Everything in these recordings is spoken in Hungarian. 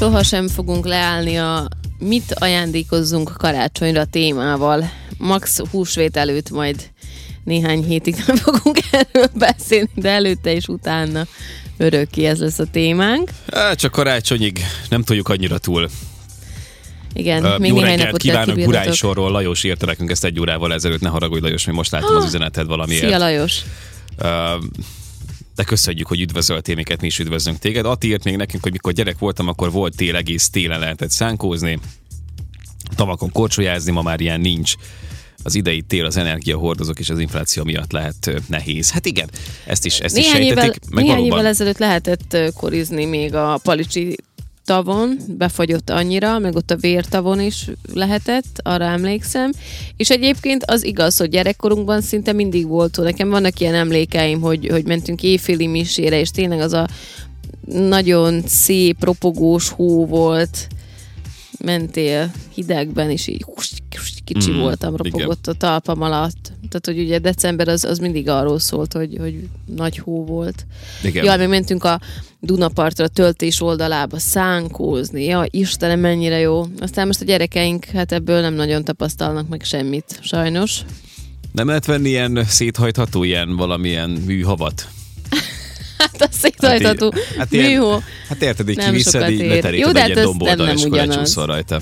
Sohasem fogunk leállni a mit ajándékozzunk karácsonyra témával. Max húsvét előtt majd néhány hétig nem fogunk erről beszélni, de előtte és utána örökké ez lesz a témánk. Á, csak karácsonyig nem tudjuk annyira túl. Igen, Uh, még jó néhány napot kívánok Gurány sorról. Lajos írta nekünk ezt egy órával ezelőtt, ne haragudj Lajos, még most láttam az üzeneted valamiért. Szia Lajos! Uh, de köszönjük, hogy üdvözöltél minket, mi is üdvözlünk téged. Ati írt még nekünk, hogy mikor gyerek voltam, akkor volt tél, egész télen lehetett szánkózni, tavakon korcsolyázni, ma már ilyen nincs. Az idei tél az energiahordozók és az infláció miatt lehet nehéz. Hát igen, ezt is, ezt Néhány, is évvel, sejtetik. Meg néhány valóban, évvel ezelőtt lehetett korizni még a Palicsi tavon, befagyott annyira, meg ott a vértavon is lehetett, arra emlékszem. És egyébként az igaz, hogy gyerekkorunkban szinte mindig volt, nekem vannak ilyen emlékeim, hogy, hogy mentünk éjféli misére, és tényleg az a nagyon szép, ropogós hó volt, mentél hidegben, és így kicsi Mm, voltam, igen. ropogott a talpam alatt. Tehát, hogy ugye december az, az mindig arról szólt, hogy, hogy nagy hó volt. igen. Jaj, még mentünk a Dunapartra, a töltés oldalába szánkózni. Ja, Istenem, mennyire jó. Aztán most a gyerekeink hát ebből nem nagyon tapasztalnak meg semmit, sajnos. Nem lehet venni ilyen széthajtható, ilyen valamilyen műhavat? Hát a széthajtató Hát, hát műhó. Hát érted, így Nem kiviszed, így leteríted Jó, de egy hát ez nem- nem és ugyanaz. rajta.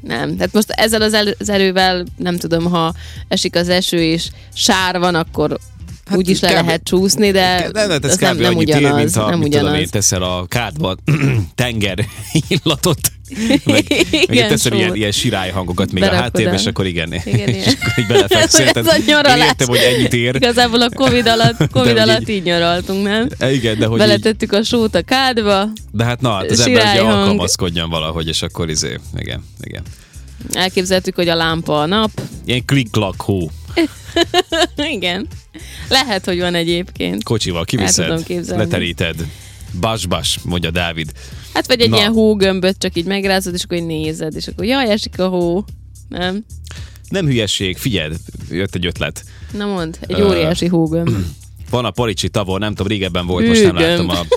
Nem. Tehát most ezzel az, el- az erővel, nem tudom, ha esik az eső és sár van, akkor hát úgy is le kb. lehet csúszni, de Nem, nem, ez nem, nem annyit ér, ugyanaz. mint ha, nem mit tudom én, ugyanaz. teszel a kádba tenger illatot, meg, meg Igen, teszel ilyen, sót. ilyen sirály hangokat még Berakod a háttérbe, el. és akkor igen, Igen, és akkor így belefekszel. Ez a nyaralás. Értem, hogy ennyit ér, Igazából a Covid alatt, COVID alatt így- így nyaraltunk, nem? E, igen, de hogy így, Beletettük a sót a kádba, de hát na, hát az ember ugye alkalmazkodjon valahogy, és akkor izé, igen, igen. elképzeltük, hogy a lámpa a nap. Ilyen klik-klak hó. Igen. Lehet, hogy van egyébként. Kocsival kiviszed, leteríted. Bas-bas, mondja Dávid. Hát vagy egy Na. ilyen hógömböt csak így megrázod, és akkor így nézed, és akkor jaj, esik a hó. Nem? Nem hülyesség, figyeld, jött egy ötlet. Na mond, egy óriási hógömb. Van a Palicsi tavon, nem tudom, régebben volt, most nem Hűgömb. láttam a,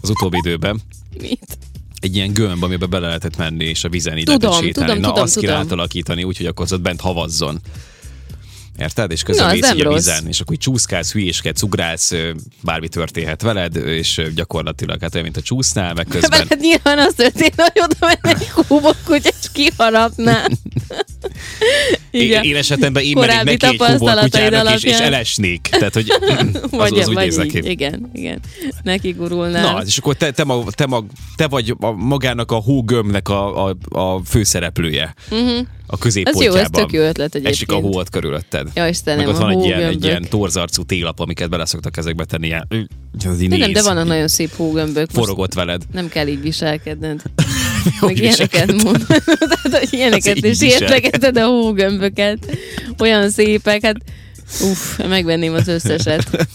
az utóbbi időben. Mit? Egy ilyen gömb, amiben bele lehetett menni, és a vízen így Tudom, lehetett sétálni. tudom, Na, tudom, azt tudom. kéne átalakítani, úgyhogy akkor az ott bent havazzon. Érted? És Na, közben az mész így a vízen, és akkor így csúszkálsz, hülyéskedsz, ugrálsz, bármi történhet veled, és gyakorlatilag hát olyan, mint a csúsznál, meg közben Veled nyilván az történt, hogy oda menne egy hóbok, hogy kiharapná. Én, én esetemben én mennék Korábbi neki egy kutyának, és, és elesnék. Tehát, hogy az, Vagy, az úgy vagy néz neki. így. Igen, igen. Neki gurulnál. Na, és akkor te, te, mag, te, mag, te vagy a, magának a hógömnek a, a, a főszereplője uh-huh. a ez középpontjában. jó, ez tök jó ötlet egyébként. Esik a hó ott körülötted. Ja, Istenem, Meg ott van egy ilyen, egy ilyen torzarcú télap, amiket beleszoktak ezekbe tenni. Ilyen, az De nem, néz, de vannak így nagyon szép hógömbök. Forogott veled. nem kell így viselkedned. Meg ilyeneket mond. Tehát, hogy ilyeneket is értegeted a hógömböket. Olyan szépek, hát Uff, megvenném az összeset.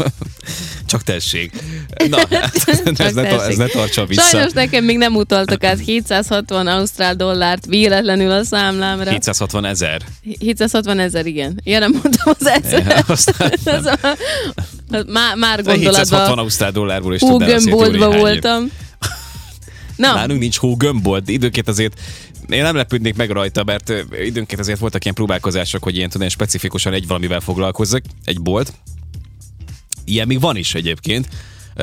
Csak tessék. Na, ez, ne, ez tessék. ne tartsa vissza. Sajnos nekem még nem utaltak át 760 ausztrál dollárt véletlenül a számlámra. 760 ezer. 760 ezer, igen. Ja, nem mondtam az ezer. Aztán Az a, az már, már 760 gondolatban ausztrál dollárból is tud el azért voltam. Na, Nálunk nincs hógömbolt, időnként azért én nem lepődnék meg rajta, mert időnként azért voltak ilyen próbálkozások, hogy ilyen, tudom, specifikusan egy valamivel foglalkozzak, egy bolt. Ilyen még van is egyébként,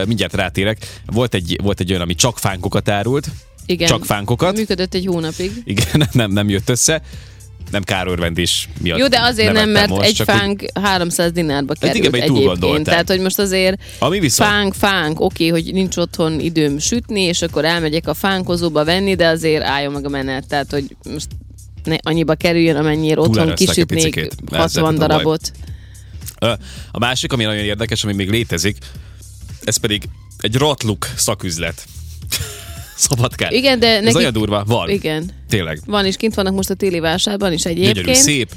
mindjárt rátérek. Volt egy, volt egy olyan, ami csak fánkokat árult, igen. csak fánkokat. Működött egy hónapig. Igen, nem, nem jött össze. Nem kárörvendés miatt. Jó, de azért nem, mert most, egy fánk 300 dinárba került igen, mert túl egyébként. Tehát, hogy most azért Ami viszont... fánk, fánk, oké, hogy nincs otthon időm sütni, és akkor elmegyek a fánkozóba venni, de azért álljon meg a menet. Tehát, hogy most ne annyiba kerüljön, amennyire otthon kisütnék picikét. Ezzel 60 a baj. darabot. Ö, A másik, ami nagyon érdekes, ami még létezik, ez pedig egy ratluk szaküzlet. Szabadkán. Igen, de Ez neki... olyan durva. Van. Igen. Tényleg. Van is, kint vannak most a téli vásárban is Gyönyörű, egyébként. szép.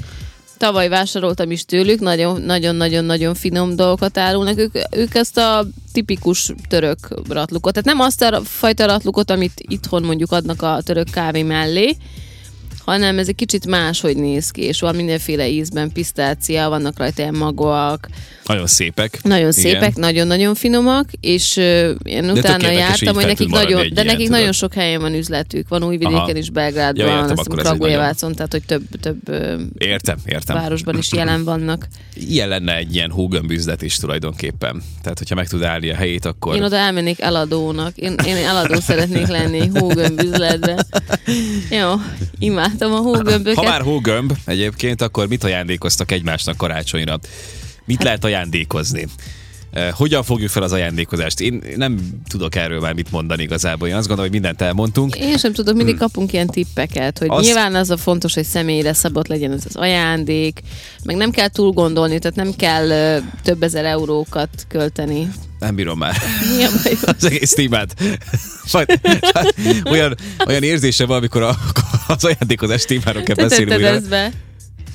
Tavaly vásároltam is tőlük, nagyon-nagyon-nagyon finom dolgokat árulnak. Ők, ők ezt a tipikus török ratlukot, tehát nem azt a fajta ratlukot, amit itthon mondjuk adnak a török kávé mellé, hanem ez egy kicsit máshogy néz ki, és van mindenféle ízben, pisztácia, vannak rajta ilyen magóak, Nagyon szépek. nagyon Igen. szépek, nagyon-nagyon finomak, és én utána így jártam, hogy nekik nagyon, de ilyen, nekik tudod. nagyon sok helyen van üzletük, van Újvidéken Aha. is, Belgrádban, Ja, értem, azt Kragujevácon, tehát hogy több, több Értem, értem. városban is jelen vannak. Ilyen lenne egy ilyen hógömbüzlet is tulajdonképpen. Tehát, hogyha meg tud állni a helyét, akkor... Én oda elmennék eladónak. Én, én eladó szeretnék lenni hógömbüzletben. Jó, imádtam a hógömböket. Ha már hógömb egyébként, akkor mit ajándékoztak egymásnak karácsonyra? Hát- Mit lehet ajándékozni? Hogyan fogjuk fel az ajándékozást? Én nem tudok erről már mit mondani igazából. Én azt gondolom, hogy mindent elmondtunk. Én sem tudok, mindig kapunk ilyen tippeket, hogy Azt- nyilván az a fontos, hogy személyre szabott legyen ez az ajándék, meg nem kell túl gondolni, tehát nem kell ö, több ezer eurókat költeni. Nem bírom már Mi a baj? az egész témát. Olyan, olyan érzése van, amikor a, az ajándékozás témáról kell beszélni újra.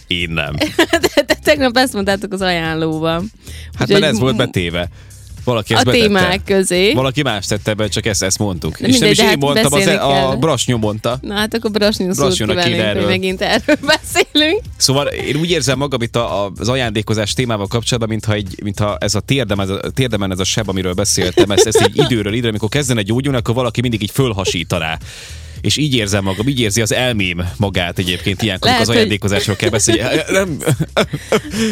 Én nem. De, de tegnap ezt mondtátok az ajánlóban. Hát mert ez volt betéve. Valaki ezt A betette. témák közé. Valaki más tette be, csak ezt, ezt mondtuk. De és nem mindegy, is de én hát mondtam, az, beszélni a. Brasnyó mondta. Na hát akkor Brasnyó kívánnénk, hogy erről. megint erről beszélünk. Szóval én úgy érzem magam itt a, az ajándékozás témával kapcsolatban, mintha, egy, mintha ez a, térdem, ez a térdemen ez a seb, amiről beszéltem, ezt, ezt így időről időre, amikor kezdene gyógyulni, akkor valaki mindig így fölhasítaná. És így érzem magam, így érzi az elmém magát egyébként ilyenkor, Lehet, az ajándékozásról kell beszélni. Nem.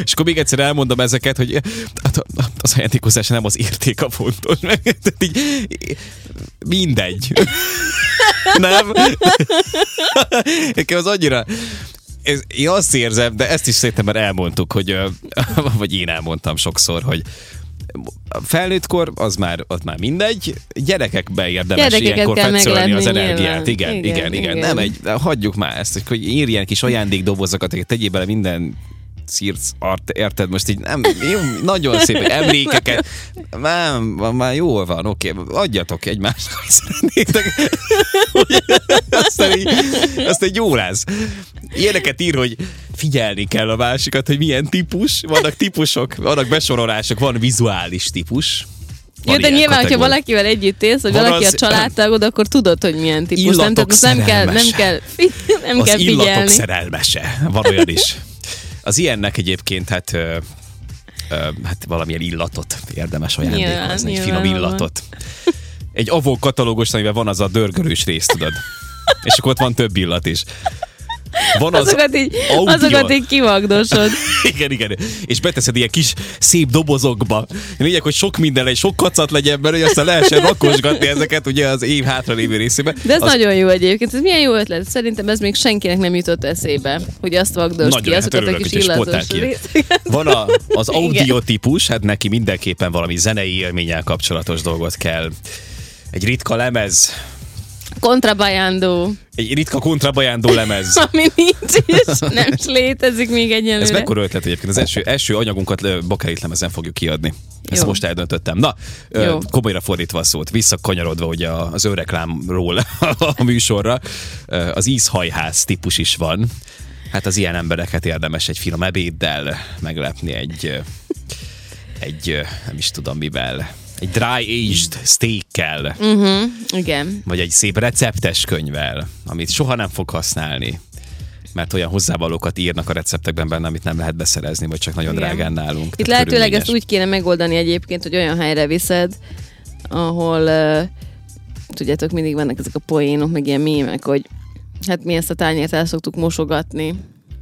És akkor még egyszer elmondom ezeket, hogy hát az ajándékozás nem az érték a fontos. Így, mindegy. Nem? Nekem az annyira... Ez, én azt érzem, de ezt is szerintem már elmondtuk, hogy, vagy én elmondtam sokszor, hogy felnőttkor az már, az már mindegy, gyerekekbe érdemes Gyerekeket ilyenkor fetszölni az energiát. Igen, igen, Igen, igen, igen. Nem egy, hagyjuk már ezt, hogy írjen kis ajándékdobozokat, tegyél bele minden szírc, art, érted? Most így nem, jó, nagyon szép emlékeket. Nem, már jól van, oké, adjatok egymásnak, hogy szeretnétek. aztán, így, aztán így jó lesz. Ilyeneket ír, hogy figyelni kell a másikat, hogy milyen típus. Vannak típusok, vannak besorolások, van vizuális típus. Jó, de nyilván, hogyha kategória. valakivel együtt élsz, vagy Van valaki az- a családtagod, akkor tudod, hogy milyen típus. Nem, Illatok tehát nem kell, nem kell, nem az kell illatok figyelni. szerelmese. Van olyan is. Az ilyennek egyébként hát, hát valamilyen illatot érdemes ajándékozni, egy finom illatot. Egy avó katalógus, amiben van az a dörgörős rész, tudod. És akkor ott van több illat is. Van az Azokat így, audio. azokat így kivagdosod. Igen, igen. És beteszed ilyen kis szép dobozokba. Lényeg, hogy sok minden legyen, sok kacat legyen belőle, aztán lehessen rakosgatni ezeket ugye az év hátralévő részében. De ez az nagyon jó egyébként. Ez milyen jó ötlet. Szerintem ez még senkinek nem jutott eszébe, hogy azt vagdosd Nagyon, ki, hát azokat a örülök, kis illatos. Van a, az Igen. audiotípus, hát neki mindenképpen valami zenei élménnyel kapcsolatos dolgot kell. Egy ritka lemez, Kontrabajandó, egy ritka kontrabajándó lemez. ami nincs is, nem is létezik még Ez egyelőre. mekkora ötlet egyébként? Az első, első anyagunkat bakelit lemezen fogjuk kiadni. Ezt Jó. most eldöntöttem. Na, Jó. komolyra fordítva a szót, visszakanyarodva ugye az önreklámról a műsorra, az ízhajház típus is van. Hát az ilyen embereket érdemes egy finom ebéddel meglepni egy, egy nem is tudom mivel, egy dry-aged steakkel, Uh-huh, igen. vagy egy szép receptes könyvvel, amit soha nem fog használni. Mert olyan hozzávalókat írnak a receptekben benne, amit nem lehet beszerezni, vagy csak nagyon Igen. drágán nálunk. Itt Tehát lehetőleg ezt úgy kéne megoldani egyébként, hogy olyan helyre viszed, ahol uh, tudjátok, mindig vannak ezek a poénok, meg ilyen mémek, hogy hát mi ezt a tányért el szoktuk mosogatni,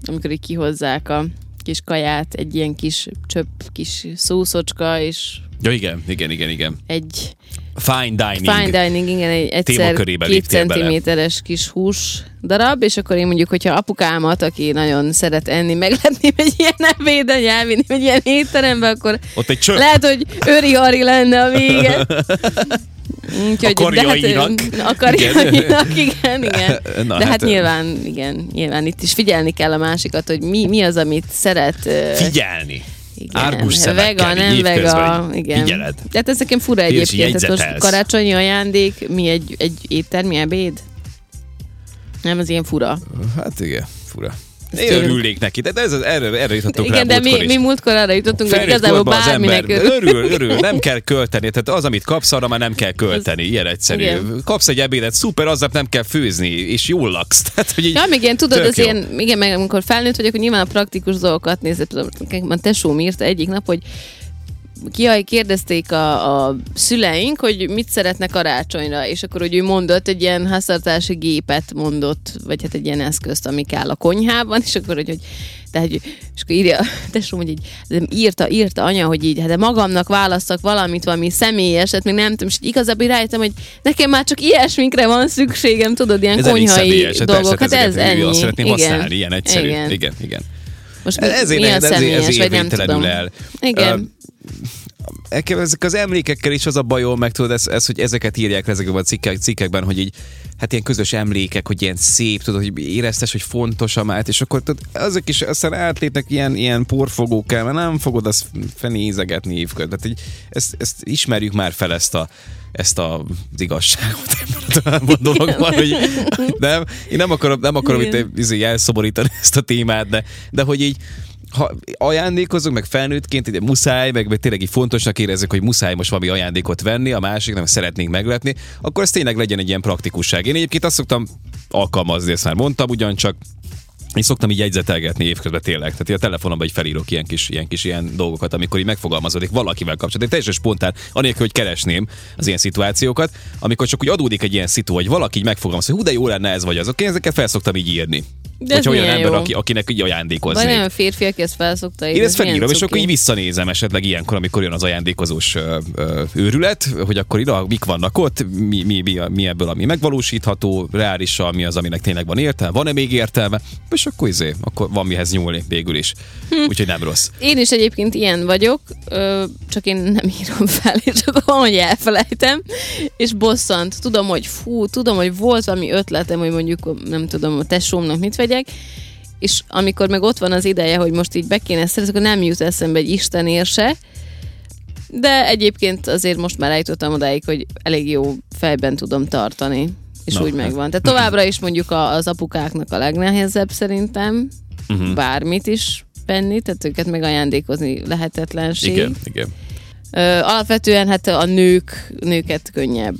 amikor így kihozzák a kis kaját, egy ilyen kis csöpp, kis szószocska, és Ja, igen, igen, igen, igen. egy Fine dining. fine dining, igen, egy egyszer két bele. centiméteres kis hús darab, és akkor én mondjuk, hogyha apukámat, aki nagyon szeret enni, megletném egy ilyen ebéden, elvinni egy ilyen étterembe, akkor Ott egy csöpp. lehet, hogy őri hari lenne a vége. Úgyhogy, A karjainak. De hát, a karjainak, igen, igen. Na, de hát, hát, nyilván, igen, nyilván itt is figyelni kell a másikat, hogy mi, mi az, amit szeret. Figyelni. igen, Árgus szemekkel, vega, nem vega, igen. figyeled. Tehát ez nekem fura egyébként. Tehát most karácsonyi ajándék, mi egy, egy éttermi ebéd? Nem, az ilyen fura. Hát igen, fura. Én örülnék neki, de ez, erre, erre jutottunk Igen, rá de mi, is. mi múltkor arra jutottunk, hogy igazából korban az bárminek ember örül. örül, örül, nem kell költeni. Tehát az, amit kapsz, arra már nem kell költeni. Ilyen egyszerű. Igen. Kapsz egy ebédet, szuper, aznap nem kell főzni, és jól laksz. Tehát, hogy így, Ja, még ilyen, tudod, az jó. ilyen, igen, meg amikor felnőtt vagyok, hogy nyilván a praktikus dolgokat nézett. Tudom, nekem A tesóm írta egyik nap, hogy kiaj, kérdezték a, a szüleink, hogy mit szeretne karácsonyra, és akkor hogy ő mondott, egy ilyen háztartási gépet mondott, vagy hát egy ilyen eszközt, ami kell a konyhában, és akkor, hogy, hogy tehát, és akkor írja, tesóm, hogy így, de írta, írta anya, hogy így, hát de magamnak választak valamit, valami személyeset, még nem tudom, és igazából rájöttem, hogy nekem már csak ilyesminkre van szükségem, tudod, ilyen ez konyhai személyes. Hát dolgok. Hát ez ennyi. Azt szeretném igen. használni, ilyen egyszerű. Igen. Igen, igen. Most mi, Ezért, nehéz, ezért, személyes, ezért érvénytelenül tudom. el. Igen. Ezek az emlékekkel is az a bajom, meg tudod, ez, ez hogy ezeket írják ezekben a cikkek, cikkekben, hogy így, hát ilyen közös emlékek, hogy ilyen szép, tudod, hogy éreztes, hogy fontos a mát, és akkor tudod, azok is aztán átlépnek ilyen, ilyen porfogókkal, mert nem fogod azt fenézegetni évköd. Tehát így, ezt, ezt, ismerjük már fel ezt a, ezt a, az igazságot ebben a dologban, hogy nem, én nem akarom, nem akarom itt Igen. izé, elszomorítani ezt a témát, de, de hogy így ha ajándékozunk, meg felnőttként, ugye muszáj, meg, meg tényleg így fontosnak érezzük, hogy muszáj most valami ajándékot venni, a másik nem szeretnénk meglepni, akkor ez tényleg legyen egy ilyen praktikusság. Én egyébként azt szoktam alkalmazni, ezt már mondtam, ugyancsak én szoktam így jegyzetelgetni évközben tényleg. Tehát a telefonomban így felírok ilyen kis, ilyen kis ilyen dolgokat, amikor így megfogalmazódik valakivel kapcsolatban. Én teljesen spontán, anélkül, hogy keresném az ilyen szituációkat, amikor csak úgy adódik egy ilyen szitu, hogy valaki így megfogalmaz, hogy hú, de jó lenne ez vagy az. Oké, ezeket fel szoktam így írni. De ez olyan ember, jó. aki, akinek így ajándékoznék. Vagy olyan férfi, aki ezt felszokta írni. Én ezt felírom, és akkor így visszanézem esetleg ilyenkor, amikor jön az ajándékozós ö, ö, őrület, hogy akkor ide mik vannak ott, mi, mi, mi, mi ebből, ami megvalósítható, reálisan, mi az, aminek tényleg van értelme, van-e még értelme, és akkor izé, akkor van mihez nyúlni végül is. Hm. Úgyhogy nem rossz. Én is egyébként ilyen vagyok, ö, csak én nem írom fel, és akkor van, hogy elfelejtem, és bosszant. Tudom, hogy fú, tudom, hogy volt valami ötletem, hogy mondjuk, nem tudom, a tesómnak mit vegyek, és amikor meg ott van az ideje, hogy most így be kéne szerezni, akkor nem jut eszembe egy istenér se, de egyébként azért most már eljutottam odáig, hogy elég jó fejben tudom tartani, és Na, úgy hát. megvan. Tehát továbbra is mondjuk az apukáknak a legnehezebb szerintem, uh-huh. bármit is venni, tehát őket megajándékozni lehetetlenség. Igen, igen. Ö, alapvetően hát a nők, nőket könnyebb